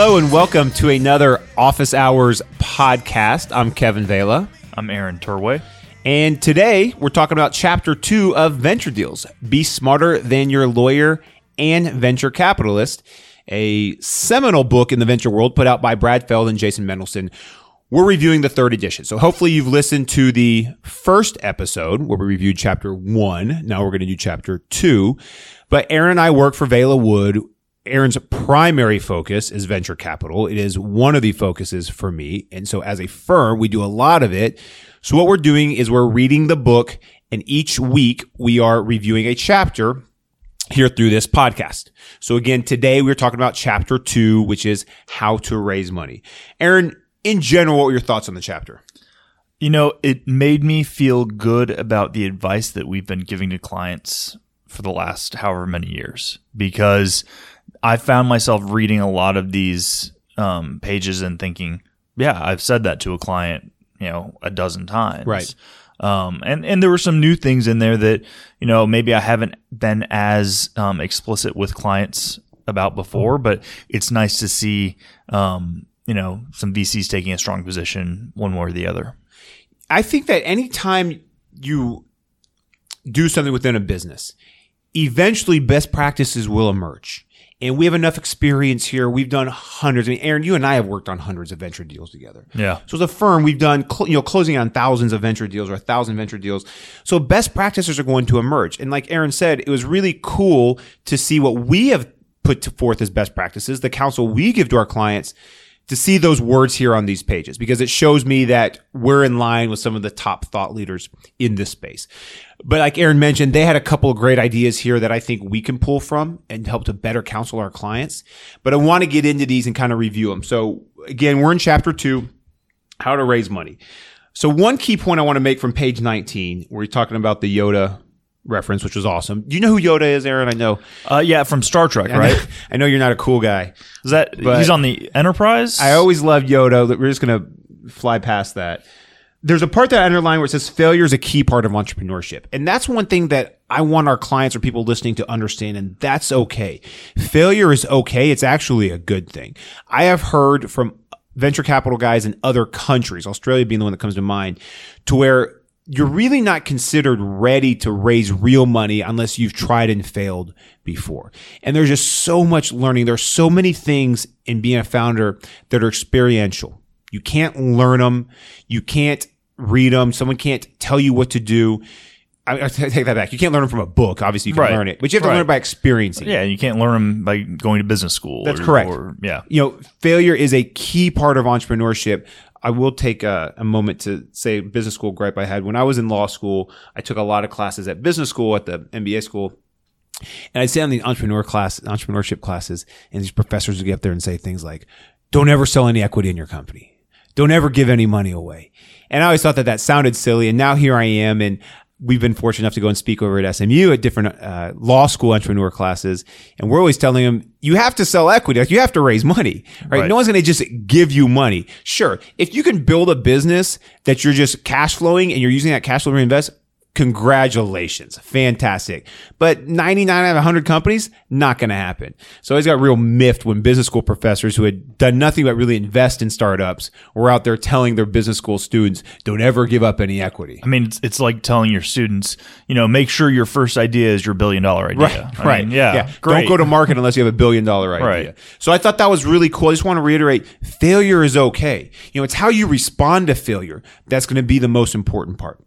Hello and welcome to another Office Hours podcast. I'm Kevin Vela. I'm Aaron Turway. And today we're talking about chapter two of Venture Deals Be Smarter Than Your Lawyer and Venture Capitalist, a seminal book in the venture world put out by Brad Feld and Jason Mendelson. We're reviewing the third edition. So hopefully you've listened to the first episode where we reviewed chapter one. Now we're going to do chapter two. But Aaron and I work for Vela Wood. Aaron's primary focus is venture capital. It is one of the focuses for me. And so as a firm, we do a lot of it. So what we're doing is we're reading the book and each week we are reviewing a chapter here through this podcast. So again, today we're talking about chapter two, which is how to raise money. Aaron, in general, what your thoughts on the chapter? You know, it made me feel good about the advice that we've been giving to clients for the last however many years because I found myself reading a lot of these um, pages and thinking, yeah, I've said that to a client, you know, a dozen times. Right. Um, and, and there were some new things in there that, you know, maybe I haven't been as um, explicit with clients about before, but it's nice to see, um, you know, some VCs taking a strong position one way or the other. I think that anytime you do something within a business, eventually best practices will emerge. And we have enough experience here. We've done hundreds. I mean, Aaron, you and I have worked on hundreds of venture deals together. Yeah. So as a firm, we've done, you know, closing on thousands of venture deals or a thousand venture deals. So best practices are going to emerge. And like Aaron said, it was really cool to see what we have put forth as best practices, the counsel we give to our clients to see those words here on these pages because it shows me that we're in line with some of the top thought leaders in this space. But like Aaron mentioned, they had a couple of great ideas here that I think we can pull from and help to better counsel our clients. But I want to get into these and kind of review them. So again, we're in chapter two, how to raise money. So one key point I want to make from page 19, where you're talking about the Yoda reference, which was awesome. Do you know who Yoda is, Aaron? I know. Uh, yeah, from Star Trek, I know- right? I know you're not a cool guy. Is that he's on the Enterprise? I always loved Yoda. We're just going to fly past that. There's a part that I underline where it says failure is a key part of entrepreneurship. And that's one thing that I want our clients or people listening to understand. And that's okay. Failure is okay. It's actually a good thing. I have heard from venture capital guys in other countries, Australia being the one that comes to mind, to where you're really not considered ready to raise real money unless you've tried and failed before. And there's just so much learning. There's so many things in being a founder that are experiential. You can't learn them. You can't read them. Someone can't tell you what to do. I, I take that back. You can't learn them from a book. Obviously, you can Right. learn it, but you have to Right. learn it by experiencing. yeah, you can't learn them by going to business school. That's or- correct. Or, yeah. you know, failure is a key part of entrepreneurship. I will take a, a moment to say business school gripe I had when I was in law school. I took a lot of classes at business school at the MBA school. And I'd sit on the entrepreneur class, entrepreneurship classes, and these professors would get up there and say things like, don't ever sell any equity in your company. Don't ever give any money away. And I always thought that that sounded silly. And now here I am. And we've been fortunate enough to go and speak over at SMU at different uh, law school entrepreneur classes. And we're always telling them, you have to sell equity. Like you have to raise money, right? Right. No one's going to just give you money. Sure. If you can build a business that you're just cash flowing and you're using that cash flow to reinvest, congratulations. Fantastic. But 99 out of 100 companies, not going to happen. So I always got real miffed when business school professors who had done nothing but really invest in startups were out there telling their business school students, don't ever give up any equity. I mean, it's, it's like telling your students, you know, make sure your first idea is your billion dollar idea. Right, I right. mean, yeah, Don't go to market unless you have a billion dollar idea. Right. So I thought that was really cool. I just want to reiterate failure is okay. You know, it's how you respond to failure that's going to be the most important part.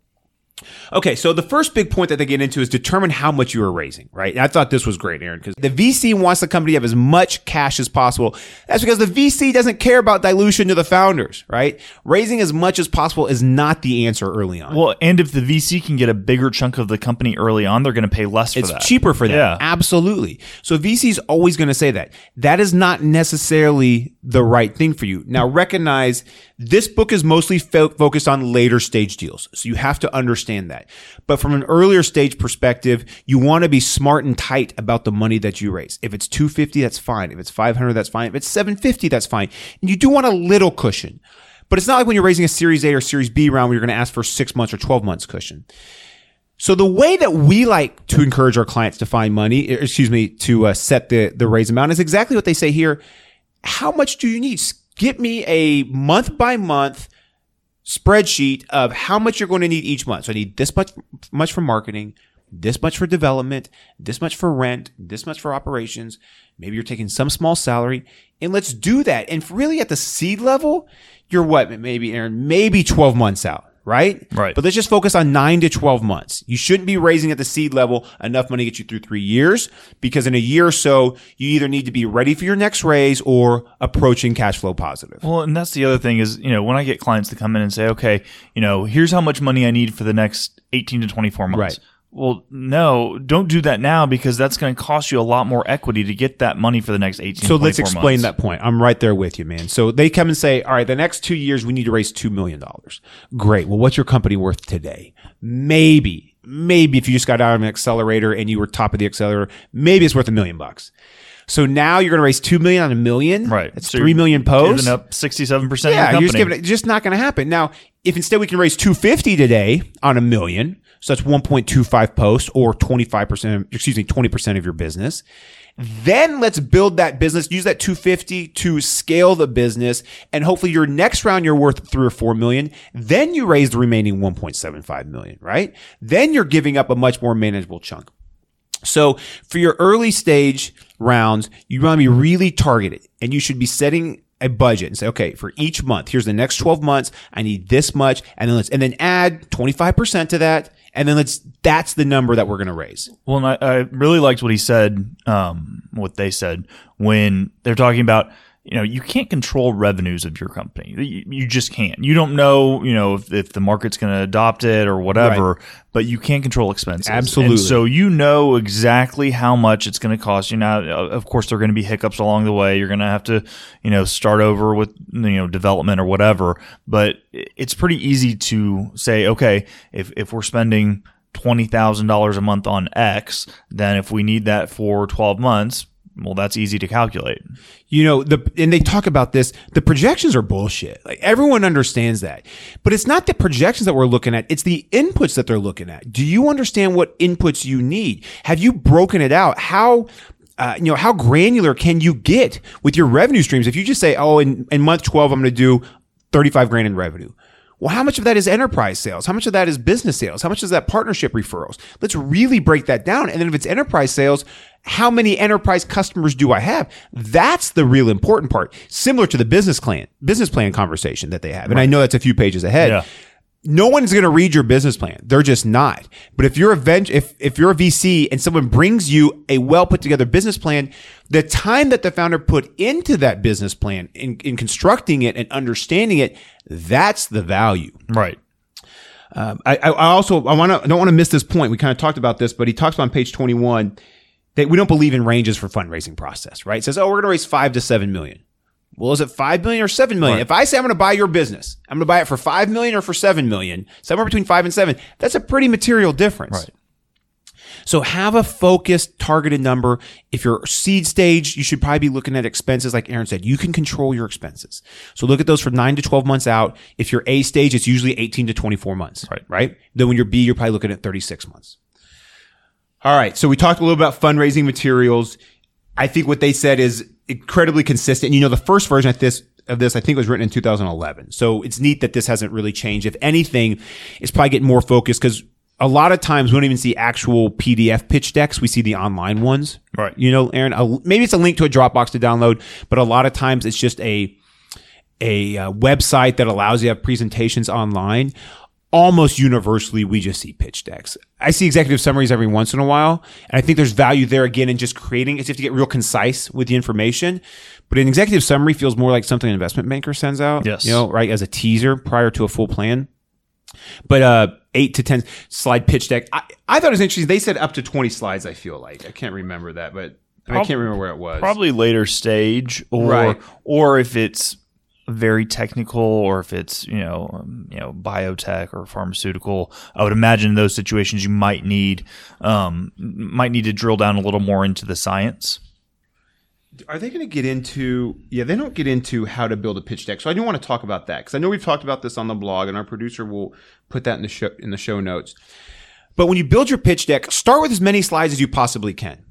Okay, so the first big point that they get into is determine how much you are raising, right? And I thought this was great, Aaron, because the VC wants the company to have as much cash as possible. That's because the VC doesn't care about dilution to the founders, right? Raising as much as possible is not the answer early on. Well, and if the VC can get a bigger chunk of the company early on, they're going to pay less for It's that. cheaper for them. Yeah. Absolutely. So VC's always going to say that. That is not necessarily the right thing for you. Now recognize this book is mostly fo- focused on later stage deals. So you have to understand that. But from an earlier stage perspective, you want to be smart and tight about the money that you raise. If it's 250, that's fine. If it's 500, that's fine. If it's 750, that's fine. And you do want a little cushion. But it's not like when you're raising a Series A or Series B round where you're going to ask for six months or 12 months cushion. So the way that we like to encourage our clients to find money, excuse me, to uh, set the the raise amount is exactly what they say here. how much do you need? Get me a month by month spreadsheet of how much you're going to need each month. So I need this much much for marketing, this much for development, this much for rent, this much for operations. Maybe you're taking some small salary and let's do that. And really at the seed level, you're what? Maybe Aaron, maybe 12 months out right? Right. But let's just focus on nine to 12 months. You shouldn't be raising at the seed level enough money to get you through three years because in a year or so, you either need to be ready for your next raise or approaching cash flow positive. Well, and that's the other thing is, you know, when I get clients to come in and say, okay, you know, here's how much money I need for the next 18 to 24 months. Right. Well, no, don't do that now because that's going to cost you a lot more equity to get that money for the next 18 So let's explain months. that point. I'm right there with you, man. So they come and say, all right, the next two years, we need to raise $2 million. Great. Well, what's your company worth today? Maybe, maybe if you just got out of an accelerator and you were top of the accelerator, maybe it's worth a million bucks. So now you're going to raise 2 million on a million. Right. That's So 3 you're million posts. Giving up 67% of your Yeah, you're just giving it, just not going to happen. Now, if instead we can raise 250 today on a million, so that's 1.25 posts or 25%, excuse me, 20% of your business. Then let's build that business, use that 250 to scale the business. And hopefully your next round, you're worth three or four million. Then you raise the remaining 1.75 million, right? Then you're giving up a much more manageable chunk. So for your early stage rounds, you want to be really targeted and you should be setting a budget and say, okay, for each month, here's the next 12 months. I need this much. And then let's, and then add 25% to that. And then let's, that's the number that we're going to raise. Well, I, I really liked what he said, um, what they said when they're talking about, you know, you can't control revenues of your company. You, you just can't. You don't know, you know, if, if the market's going to adopt it or whatever, but you can't control expenses. Absolutely. And so you know exactly how much it's going to cost you. Now, uh, of course, there are going to be hiccups along the way. You're going to have to, you know, start over with, you know, development or whatever. But it's pretty easy to say, okay, if, if we're spending, $20,000 a month on X, then if we need that for 12 months, well, that's easy to calculate. You know, the, and they talk about this, the projections are bullshit. Like everyone understands that. But it's not the projections that we're looking at. It's the inputs that they're looking at. Do you understand what inputs you need? Have you broken it out? How, uh, you know, how granular can you get with your revenue streams? If you just say, oh, in, in month 12, I'm going to do 35 grand in revenue. Well, how much of that is enterprise sales? How much of that is business sales? How much is that partnership referrals? Let's really break that down. And then if it's enterprise sales, how many enterprise customers do I have? That's the real important part. Similar to the business plan, business plan conversation that they have. And I know that's a few pages ahead. Yeah. No one's going to read your business plan. They're just not. But if you're a vent, if, if you're a VC and someone brings you a well put together business plan, the time that the founder put into that business plan in, in constructing it and understanding it, that's the value. Right. Um, I, I also I want to I don't want to miss this point. We kind of talked about this, but he talks on page 21 that we don't believe in ranges for fundraising process, right? It says, oh, we're going to raise five to seven million. Well, is it five million or seven million? Right. If I say I'm going to buy your business, I'm going to buy it for five million or for seven million, somewhere between five and seven. That's a pretty material difference. Right. So have a focused, targeted number. If you're seed stage, you should probably be looking at expenses. Like Aaron said, you can control your expenses. So look at those for nine to 12 months out. If you're A stage, it's usually 18 to 24 months. Right. Right. Then when you're B, you're probably looking at 36 months. All right. So we talked a little about fundraising materials. I think what they said is incredibly consistent. You know, the first version of this of this, I think was written in 2011. So it's neat that this hasn't really changed. If anything, it's probably getting more focused because a lot of times we don't even see actual PDF pitch decks. We see the online ones. Right. You know, Aaron, a, maybe it's a link to a Dropbox to download, but a lot of times it's just a, a uh, website that allows you to have presentations online. Almost universally, we just see pitch decks. I see executive summaries every once in a while, and I think there's value there again in just creating. It's you have to get real concise with the information, but an executive summary feels more like something an investment banker sends out. Yes. you know, right as a teaser prior to a full plan. But uh, eight to ten slide pitch deck. I, I thought it was interesting. They said up to twenty slides. I feel like I can't remember that, but I can't remember where it was. Probably later stage, or Right. or if it's very technical, or if it's you know um, you know biotech or pharmaceutical. I would imagine in those situations you might need um, might need to drill down a little more into the science. Are they going to get into? Yeah, they don't get into how to build a pitch deck. So I do want to talk about that because I know we've talked about this on the blog, and our producer will put that in the show in the show notes. But when you build your pitch deck, start with as many slides as you possibly can.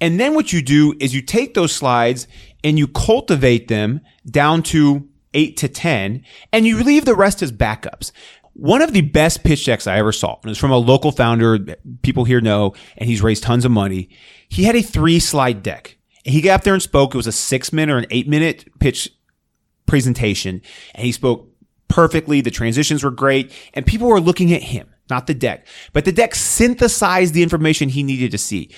And then what you do is you take those slides and you cultivate them down to eight to 10 and you leave the rest as backups. One of the best pitch decks I ever saw, and it's from a local founder people here know, and he's raised tons of money. He had a three slide deck. He got up there and spoke. It was a six minute or an eight minute pitch presentation, and he spoke perfectly. The transitions were great, and people were looking at him, not the deck. But the deck synthesized the information he needed to see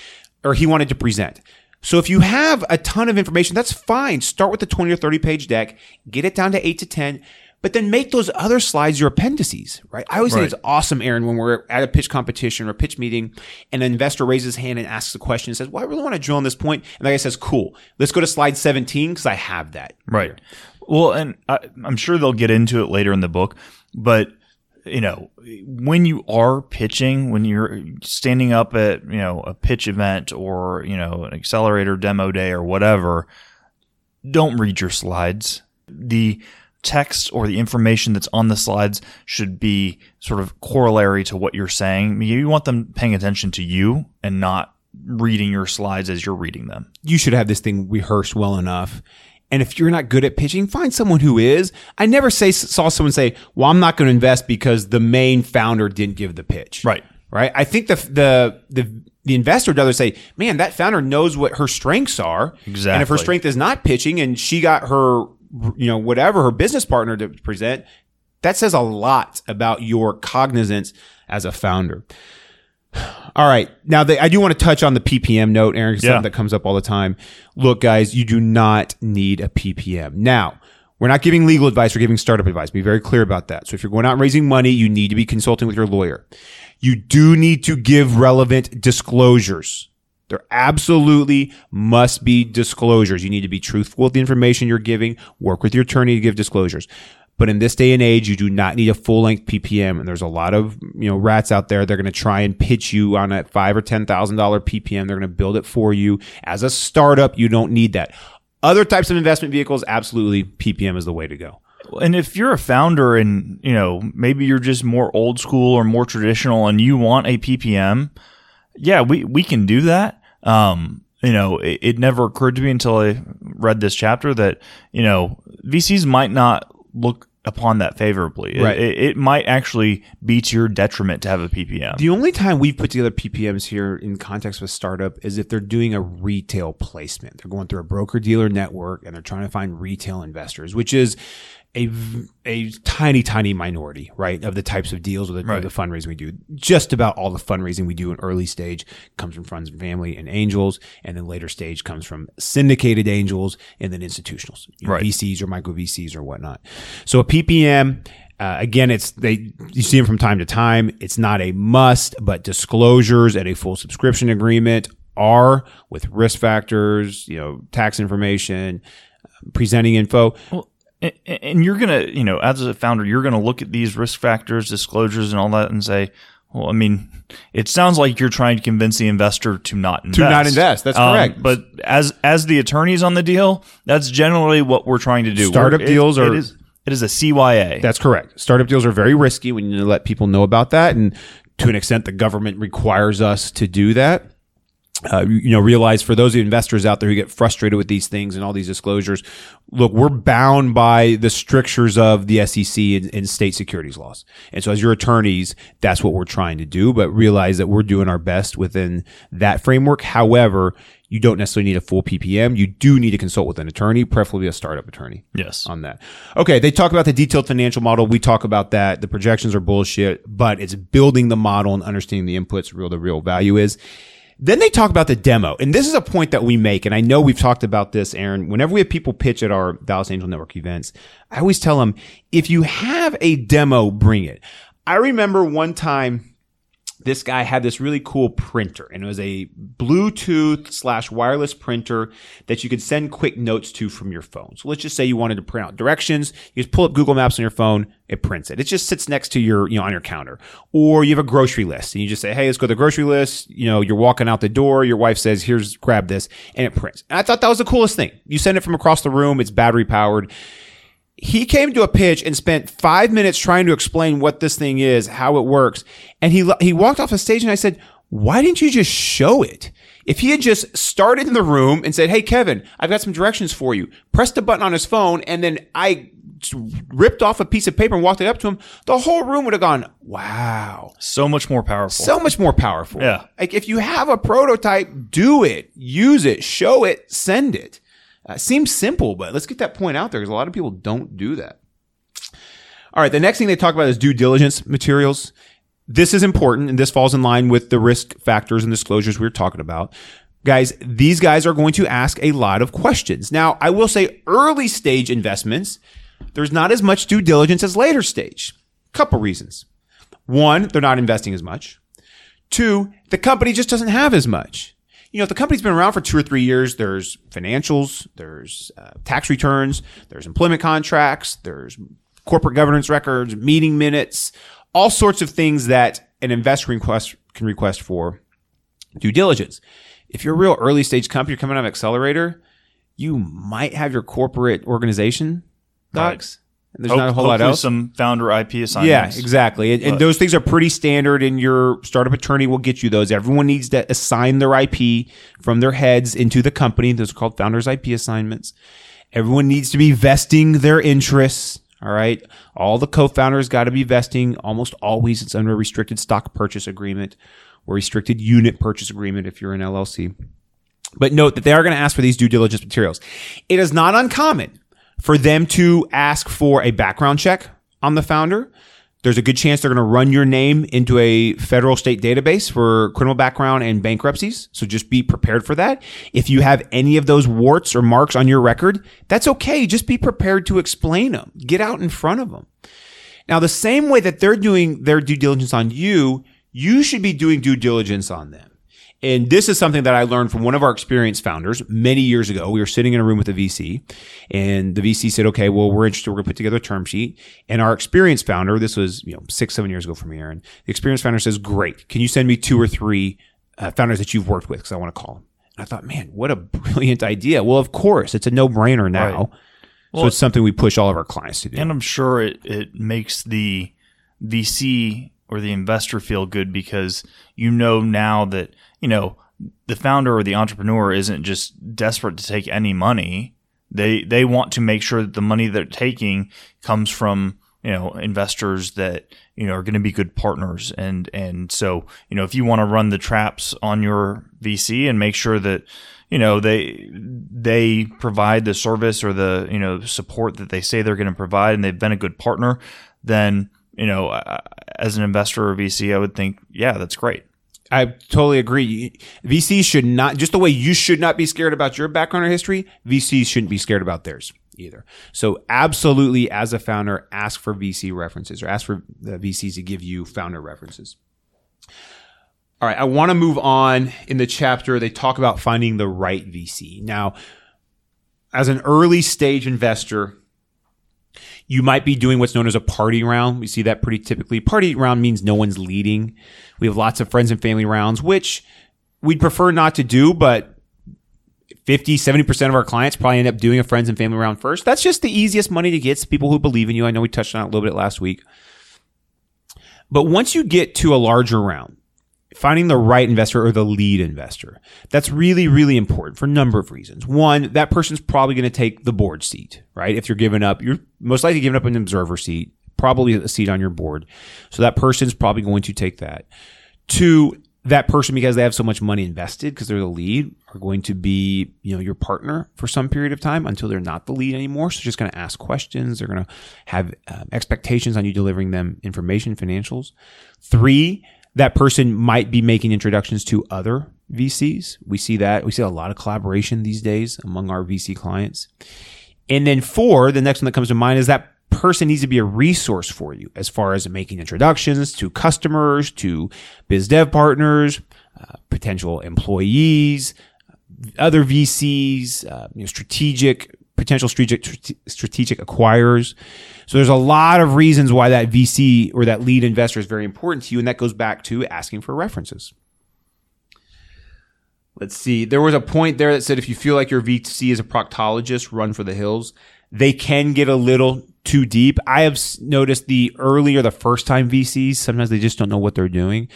or he wanted to present. So if you have a ton of information, that's fine. Start with the 20 or 30 page deck, get it down to 8 to 10, but then make those other slides your appendices, right? I always Right. think it's awesome, Aaron, when we're at a pitch competition or a pitch meeting and an investor raises his hand and asks a question and says, Well, I really want to drill on this point. And the guy says, Cool, let's go to slide 17 because I have that. Right. Well, and I, I'm sure they'll get into it later in the book, but you know, when you are pitching, when you're standing up at you know a pitch event or you know an accelerator demo day or whatever, don't read your slides. The text or the information that's on the slides should be sort of corollary to what you're saying. You want them paying attention to you and not reading your slides as you're reading them. you should have this thing rehearsed well enough. And if you're not good at pitching, find someone who is. I never say saw someone say, "Well, I'm not going to invest because the main founder didn't give the pitch." Right. Right. I think the the the the investor would rather say, "Man, that founder knows what her strengths are." Exactly. And if her strength is not pitching, and she got her, you know, whatever her business partner to present, that says a lot about your cognizance as a founder. All right. Now, the, I do want to touch on the PPM note, Aaron, Yeah. something that comes up all the time. Look, guys, you do not need a PPM. Now, we're not giving legal advice, we're giving startup advice. Be very clear about that. So if you're going out and raising money, you need to be consulting with your lawyer. You do need to give relevant disclosures. There absolutely must be disclosures. You need to be truthful with the information you're giving. Work with your attorney to give disclosures. But in this day and age, you do not need a full length PPM. And there's a lot of you know rats out there. They're going to try and pitch you on a five or ten thousand dollar PPM. They're going to build it for you. As a startup, you don't need that. Other types of investment vehicles, absolutely, PPM is the way to go. And if you're a founder and, you know, maybe you're just more old school or more traditional and you want a PPM, yeah, we, we can do that. Um, you know, it, it never occurred to me until I read this chapter that, you know, VCs might not look upon that favorably. It- Right. It, it might actually be to your detriment to have a PPM. The only time we've put together PPMs here in context with startup is if they're doing a retail placement. They're going through a broker dealer network and they're trying to find retail investors, which is a, a tiny, tiny minority, right, of the types of deals or the, or the fundraising we do. Just about all the fundraising we do in early stage comes from friends and family and angels, and then later stage comes from syndicated angels and then institutionals, you know, Right. VCs or micro VCs or whatnot. So a PPM. Uh, again, it's they you see them from time to time. It's not a must, but disclosures at a full subscription agreement are with risk factors, you know, tax information, presenting info. Well, and you're gonna, you know, as a founder, you're gonna look at these risk factors, disclosures, and all that, and say, well, I mean, it sounds like you're trying to convince the investor to not invest. not invest, that's Um, correct. But as as the attorneys on the deal, that's generally what we're trying to do. Startup We're- it- deals are- it is it is a CYA. That's correct. Startup deals are very risky. We need to let people know about that, and to an extent, the government requires us to do that. Uh, you know, realize for those investors out there who get frustrated with these things and all these disclosures, look, we're bound by the strictures of the SEC and, and state securities laws. And so, as your attorneys, that's what we're trying to do. But realize that we're doing our best within that framework. However, you don't necessarily need a full PPM. You do need to consult with an attorney, preferably a startup attorney yes. on that. Okay, they talk about the detailed financial model. We talk about that. The projections are bullshit, but it's building the model and understanding the inputs, real the real value is. Then they talk about the demo. And this is a point that we make. And I know we've talked about this, Aaron. Whenever we have people pitch at our Dallas Angel Network events, I always tell them, if you have a demo, bring it. I remember one time this guy had this really cool printer and it was a Bluetooth slash wireless printer that you could send quick notes to from your phone. So let's just say you wanted to print out directions. You just pull up Google Maps on your phone. It prints it. It just sits next to your, you know, on your counter. Or you have a grocery list and you just say, Hey, let's go to the grocery list. You know, you're walking out the door. Your wife says, here's, grab this and it prints. And I thought that was the coolest thing. You send it from across the room. It's battery powered he came to a pitch and spent five minutes trying to explain what this thing is, how it works. And he, he walked off the stage and I said, why didn't you just show it? If he had just started in the room and said, Hey, Kevin, I've got some directions for you, pressed a button on his phone, and then I ripped off a piece of paper and walked it up to him, the whole room would have gone, wow. So much more powerful. So much more powerful. Yeah. Like if you have a prototype, do it, use it, show it, send it. Uh, seems simple, but let's get that point out there because a lot of people don't do that. All right. The next thing they talk about is due diligence materials. This is important and this falls in line with the risk factors and disclosures we were talking about. Guys, these guys are going to ask a lot of questions. Now, I will say early stage investments, there's not as much due diligence as later stage. Couple reasons. One, they're not investing as much. Two, the company just doesn't have as much. You know, if the company's been around for two or three years, there's financials, there's uh, tax returns, there's employment contracts, there's corporate governance records, meeting minutes, all sorts of things that an investor request can request for due diligence. If you're a real early stage company, you're coming out of accelerator, you might have your corporate organization docs. And there's Hope- not a whole lot else. Some founder IP assignments. Yeah, exactly. And, and those things are pretty standard, and your startup attorney will get you those. Everyone needs to assign their IP from their heads into the company. Those are called founders' IP assignments. Everyone needs to be vesting their interests. All right. All the co-founders got to be vesting. Almost always it's under a restricted stock purchase agreement or restricted unit purchase agreement if you're an LLC. But note that they are going to ask for these due diligence materials. It is not uncommon for them to ask for a background check on the founder. There's a good chance they're going to run your name into a federal state database for criminal background and bankruptcies. So just be prepared for that. If you have any of those warts or marks on your record, that's okay. Just be prepared to explain them. Get out in front of them. Now, the same way that they're doing their due diligence on you, you should be doing due diligence on them. And this is something that I learned from one of our experienced founders many years ago. We were sitting in a room with a VC and the VC said, okay, well, we're interested. We're going to put together a term sheet. And our experienced founder, this was, you know, six, seven years ago from here. And the experienced founder says, great. Can you send me two or three uh, founders that you've worked with? Cause I want to call them. And I thought, man, what a brilliant idea. Well, of course, it's a no brainer now. Right. so it's something we push all of our clients to do. And I'm sure it, it makes the VC or the investor feel good because you know now that, you know, the founder or the entrepreneur isn't just desperate to take any money. They they want to make sure that the money they're taking comes from, you know, investors that, you know, are going to be good partners and and so, you know, if you want to run the traps on your VC and make sure that you know they they provide the service or the you know support that they say they're going to provide and they've been a good partner then you know as an investor or VC I would think yeah that's great I totally agree. VCs should not, just the way you should not be scared about your background or history, VCs shouldn't be scared about theirs either. So absolutely, as a founder, ask for VC references or ask for the VCs to give you founder references. All right. I want to move on in the chapter. They talk about finding the right VC. Now, as an early stage investor, you might be doing what's known as a party round. We see that pretty typically. Party round means no one's leading. We have lots of friends and family rounds, which we'd prefer not to do, but 50, 70% of our clients probably end up doing a friends and family round first. That's just the easiest money to get. It's people who believe in you. I know we touched on it a little bit last week. But once you get to a larger round, finding the right investor or the lead investor, that's really, really important for a number of reasons. One, that person's probably going to take the board seat, right? If you're giving up, you're most likely giving up an observer seat, probably a seat on your board. So that person's probably going to take that. Two, that person, because they have so much money invested, because they're the lead, are going to be, you know, your partner for some period of time until they're not the lead anymore. So just going to ask questions. They're going to have um, expectations on you delivering them information, financials. Three, that person might be making introductions to other VCs. We see that. We see a lot of collaboration these days among our VC clients. And then four, the next one that comes to mind is that person needs to be a resource for you as far as making introductions to customers, to biz dev partners, uh, potential employees, other VCs, uh, you know, strategic, potential strategic, strategic acquirers. So there's a lot of reasons why that VC or that lead investor is very important to you. And that goes back to asking for references. Let's see. There was a point there that said if you feel like your VC is a proctologist, run for the hills. They can get a little too deep. I have noticed the earlier, the first time VCs, sometimes they just don't know what they're doing.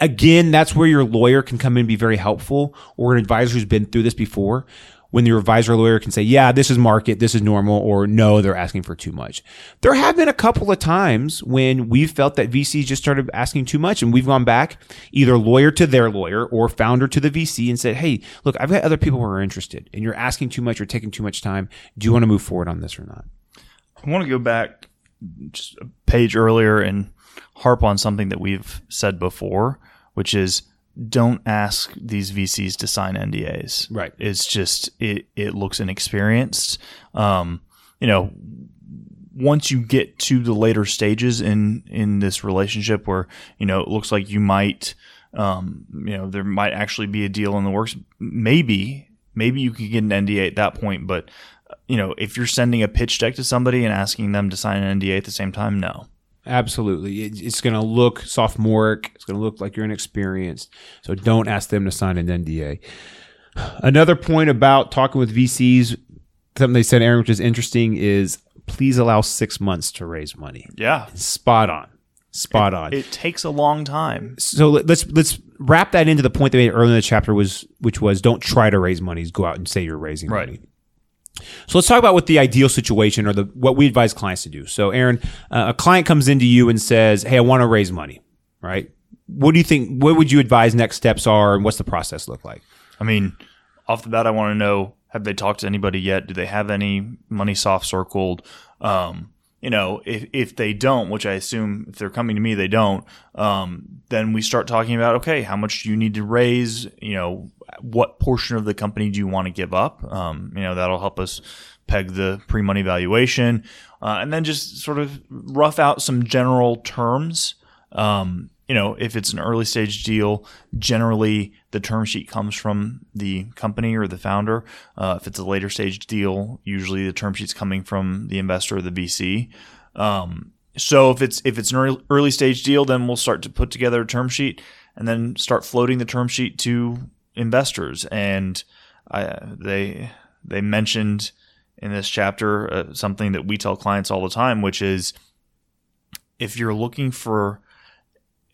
Again, that's where your lawyer can come in and be very helpful or an advisor who's been through this before. When your advisor lawyer can say, yeah, this is market, this is normal, or no, they're asking for too much. There have been a couple of times when we've felt that VCs just started asking too much and we've gone back either lawyer to their lawyer or founder to the VC and said, hey, look, I've got other people who are interested and you're asking too much or taking too much time. Do you want to move forward on this or not? I want to go back just a page earlier and harp on something that we've said before, which is don't ask these VCs to sign NDAs. Right. It's just it it looks inexperienced. Um, you know, once you get to the later stages in in this relationship where you know it looks like you might um, you know there might actually be a deal in the works maybe maybe you could get an NDA at that point but you know if you're sending a pitch deck to somebody and asking them to sign an NDA at the same time no Absolutely. It, it's going to look sophomoric. It's going to look like you're inexperienced. So don't ask them to sign an NDA. Another point about talking with VCs, something they said, Aaron, which is interesting, is please allow six months to raise money. yeah Spot on. Spot on. it takes a long time so let- let's let's wrap that into the point they made earlier in the chapter was which was don't try to raise money. Go out and say you're raising Right. money. So let's talk about what the ideal situation or the what we advise clients to do. So Aaron, uh, a client comes into you and says, "Hey, I want to raise money." Right? What do you think? What would you advise next steps are, and what's the process look like? I mean off the bat I want to know have they talked to anybody yet do they have any money soft circled um, you know if, if they don't which I assume if they're coming to me they don't um, then we start talking about okay how much do you need to raise you know what portion of the company do you want to give up um, you know that'll help us peg the pre-money valuation uh, and then just sort of rough out some general terms um, you know, if it's an early stage deal, generally the term sheet comes from the company or the founder. Uh, if it's a later stage deal, usually the term sheet's coming from the investor or the VC. Um, so if it's if it's an early stage deal, then we'll start to put together a term sheet and then start floating the term sheet to investors. And I, they they mentioned in this chapter uh, something that we tell clients all the time, which is if you're looking for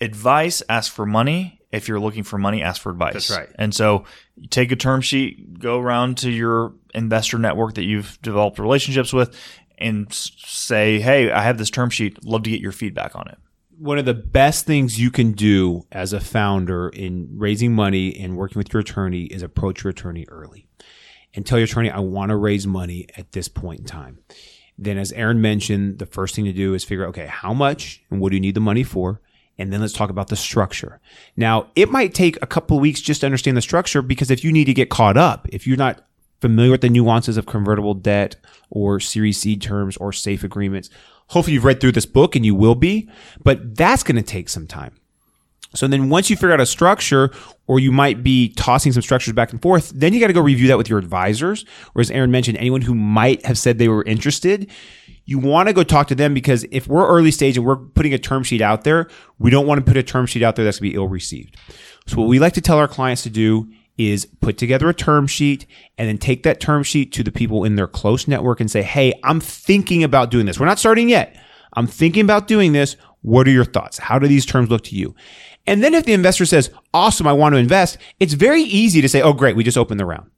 advice, ask for money. If you're looking for money, ask for advice. That's right. And so you take a term sheet, go around to your investor network that you've developed relationships with, and say, hey, I have this term sheet. Love to get your feedback on it. One of the best things you can do as a founder in raising money and working with your attorney is approach your attorney early and tell your attorney, I want to raise money at this point in time. Then, as Aaron mentioned, the first thing to do is figure out, okay, how much and what do you need the money for? And then let's talk about the structure. Now, it might take a couple of weeks just to understand the structure because if you need to get caught up, if you're not familiar with the nuances of convertible debt or Series C terms or safe agreements, hopefully you've read through this book and you will be, but that's going to take some time. So then once you figure out a structure, or you might be tossing some structures back and forth, then you got to go review that with your advisors. Or as Aaron mentioned, anyone who might have said they were interested, you want to go talk to them because if we're early stage and we're putting a term sheet out there, we don't want to put a term sheet out there that's going to be ill received. So what we like to tell our clients to do is put together a term sheet and then take that term sheet to the people in their close network and say, Hey, I'm thinking about doing this. We're not starting yet. I'm thinking about doing this. What are your thoughts? How do these terms look to you? And then if the investor says, awesome, I want to invest, it's very easy to say, oh, great, we just opened the round.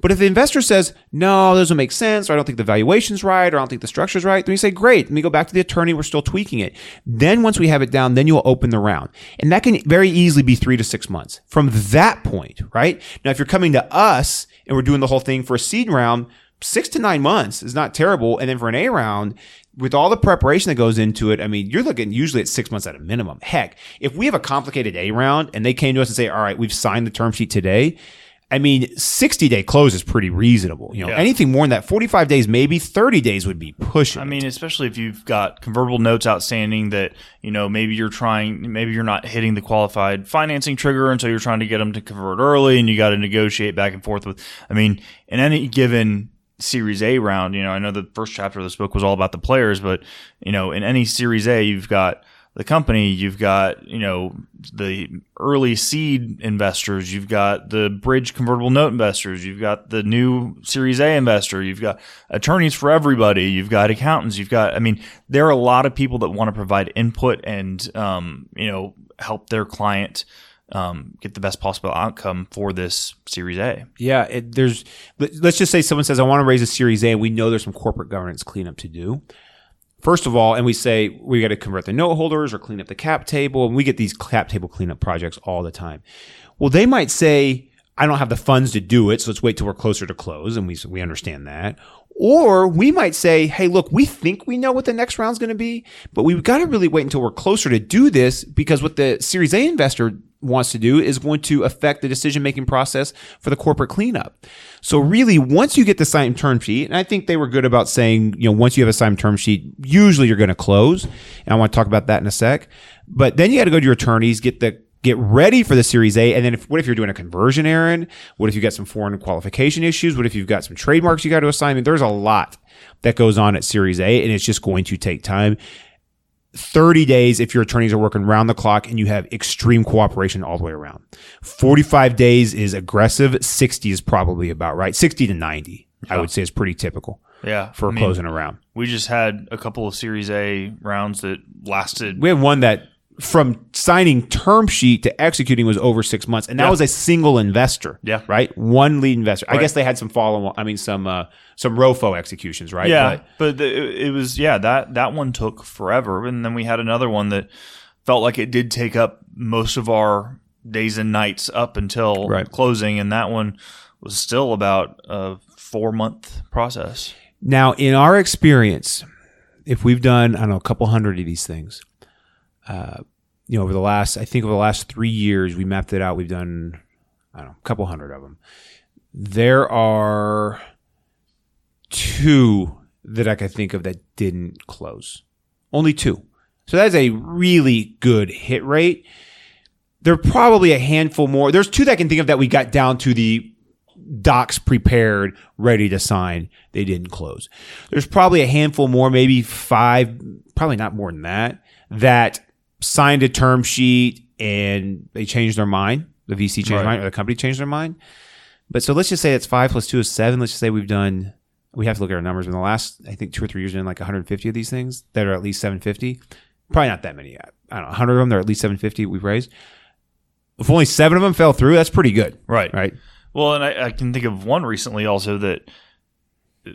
But if the investor says, no, don't make sense, or I don't think the valuation's right, or I don't think the structure's right, then we say, great, let me go back to the attorney, we're still tweaking it. Then once we have it down, then you'll open the round. And that can very easily be three to six months from that point, right? Now, if you're coming to us and we're doing the whole thing for a seed round, six to nine months is not terrible. And then for an A round, with all the preparation that goes into it, I mean, you're looking usually at six months at a minimum. Heck, if we have a complicated A round and they came to us and say, all right, we've signed the term sheet today. I mean, 60 day close is pretty reasonable. You know, Yeah. anything more than that, 45 days, maybe 30 days would be pushing. I mean, especially if you've got convertible notes outstanding that, you know, maybe you're trying, maybe you're not hitting the qualified financing trigger. And so you're trying to get them to convert early and you got to negotiate back and forth with, I mean, in any given Series A round, you know, I know the first chapter of this book was all about the players, but, you know, in any Series A, you've got the company, you've got, you know, the early seed investors, you've got the bridge convertible note investors, you've got the new Series A investor, you've got attorneys for everybody, you've got accountants, you've got, I mean, there are a lot of people that want to provide input and, um, you know, help their client um, get the best possible outcome for this Series A. Yeah, it, there's. Let's just say someone says, "I want to raise a Series A," and we know there's some corporate governance cleanup to do. First of all, and we say we got to convert the note holders or clean up the cap table, and we get these cap table cleanup projects all the time. Well, they might say, "I don't have the funds to do it, so let's wait till we're closer to close," and we we understand that. Or we might say, hey, look, we think we know what the next round's going to be, but we've got to really wait until we're closer to do this because what the Series A investor wants to do is going to affect the decision making process for the corporate cleanup. So really, once you get the signed term sheet, and I think they were good about saying, you know, once you have a signed term sheet, usually you're going to close. And I want to talk about that in a sec. But then you got to go to your attorneys, get the get ready for the Series A. And then if, what if you're doing a conversion, Aaron? What if you got some foreign qualification issues? What if you've got some trademarks you got to assign? I mean, there's a lot that goes on at Series A and it's just going to take time. 30 days if your attorneys are working round the clock and you have extreme cooperation all the way around. 45 days is aggressive. 60 is probably about right. 60 to 90, yeah. I would say is pretty typical. Yeah. For I mean, closing around. We just had a couple of Series A rounds that lasted. We had one that from signing term sheet to executing was over six months, and that yeah. was a single investor. Yeah, right. One lead investor. Right. I guess they had some follow. I mean, some uh, some ROFO executions, right? Yeah, but, but the, it was yeah that that one took forever, and then we had another one that felt like it did take up most of our days and nights up until right. closing, and that one was still about a four month process. Now, in our experience, if we've done I don't know a couple hundred of these things uh, you know, over the last, I think over the last three years, we mapped it out. We've done, I don't know, a couple hundred of them. There are two that I can think of that didn't close. Only two. So that's a really good hit rate. There are probably a handful more. There's two that I can think of that we got down to the docs prepared, ready to sign. They didn't close. There's probably a handful more, maybe five, probably not more than that, that signed a term sheet and they changed their mind. The VC changed right. their mind or the company changed their mind. But so let's just say it's five plus two is seven. Let's just say we've done, we have to look at our numbers. In the last, I think two or three years, in like 150 of these things that are at least 750. Probably not that many. I don't know, 100 of them, they're at least 750 we've raised. If only seven of them fell through, that's pretty good. Right. Right. Well, and I, I can think of one recently also that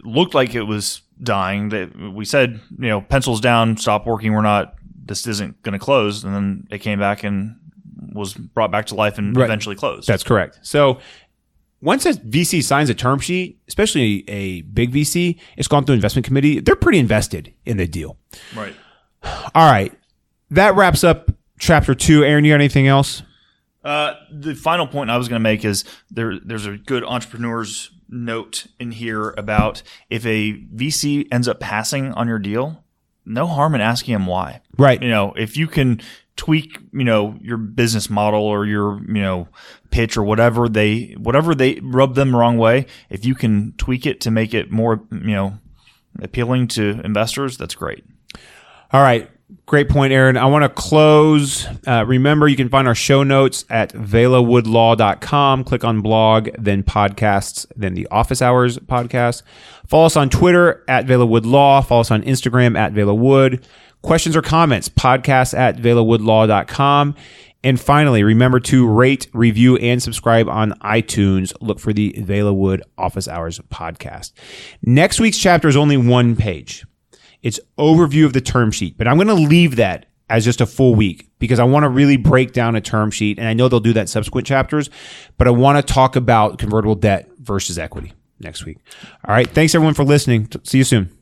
looked like it was dying. That we said, you know, pencils down, stop working. We're not this isn't going to close, and then it came back and was brought back to life and right. eventually closed. That's correct. So once a VC signs a term sheet, especially a big VC, it's gone through investment committee. They're pretty invested in the deal. Right. All right. That wraps up chapter two. Aaron, you got anything else? Uh, the final point I was going to make is there. There's a good entrepreneur's note in here about if a VC ends up passing on your deal, no harm in asking them why. Right. You know, if you can tweak, you know, your business model or your, you know, pitch or whatever they, whatever they rub them the wrong way, if you can tweak it to make it more, you know, appealing to investors, that's great. All right. Great point, Aaron. I want to close. Uh, remember, you can find our show notes at velawoodlaw.com. Click on blog, then podcasts, then the office hours podcast. Follow us on Twitter at velawoodlaw. Follow us on Instagram at velawood. Questions or comments, podcast at velawoodlaw.com. And finally, remember to rate, review, and subscribe on iTunes. Look for the Vela Wood Office Hours podcast. Next week's chapter is only one page. It's overview of the term sheet, but I'm going to leave that as just a full week because I want to really break down a term sheet. And I know they'll do that subsequent chapters, but I want to talk about convertible debt versus equity next week. All right. Thanks everyone for listening. See you soon.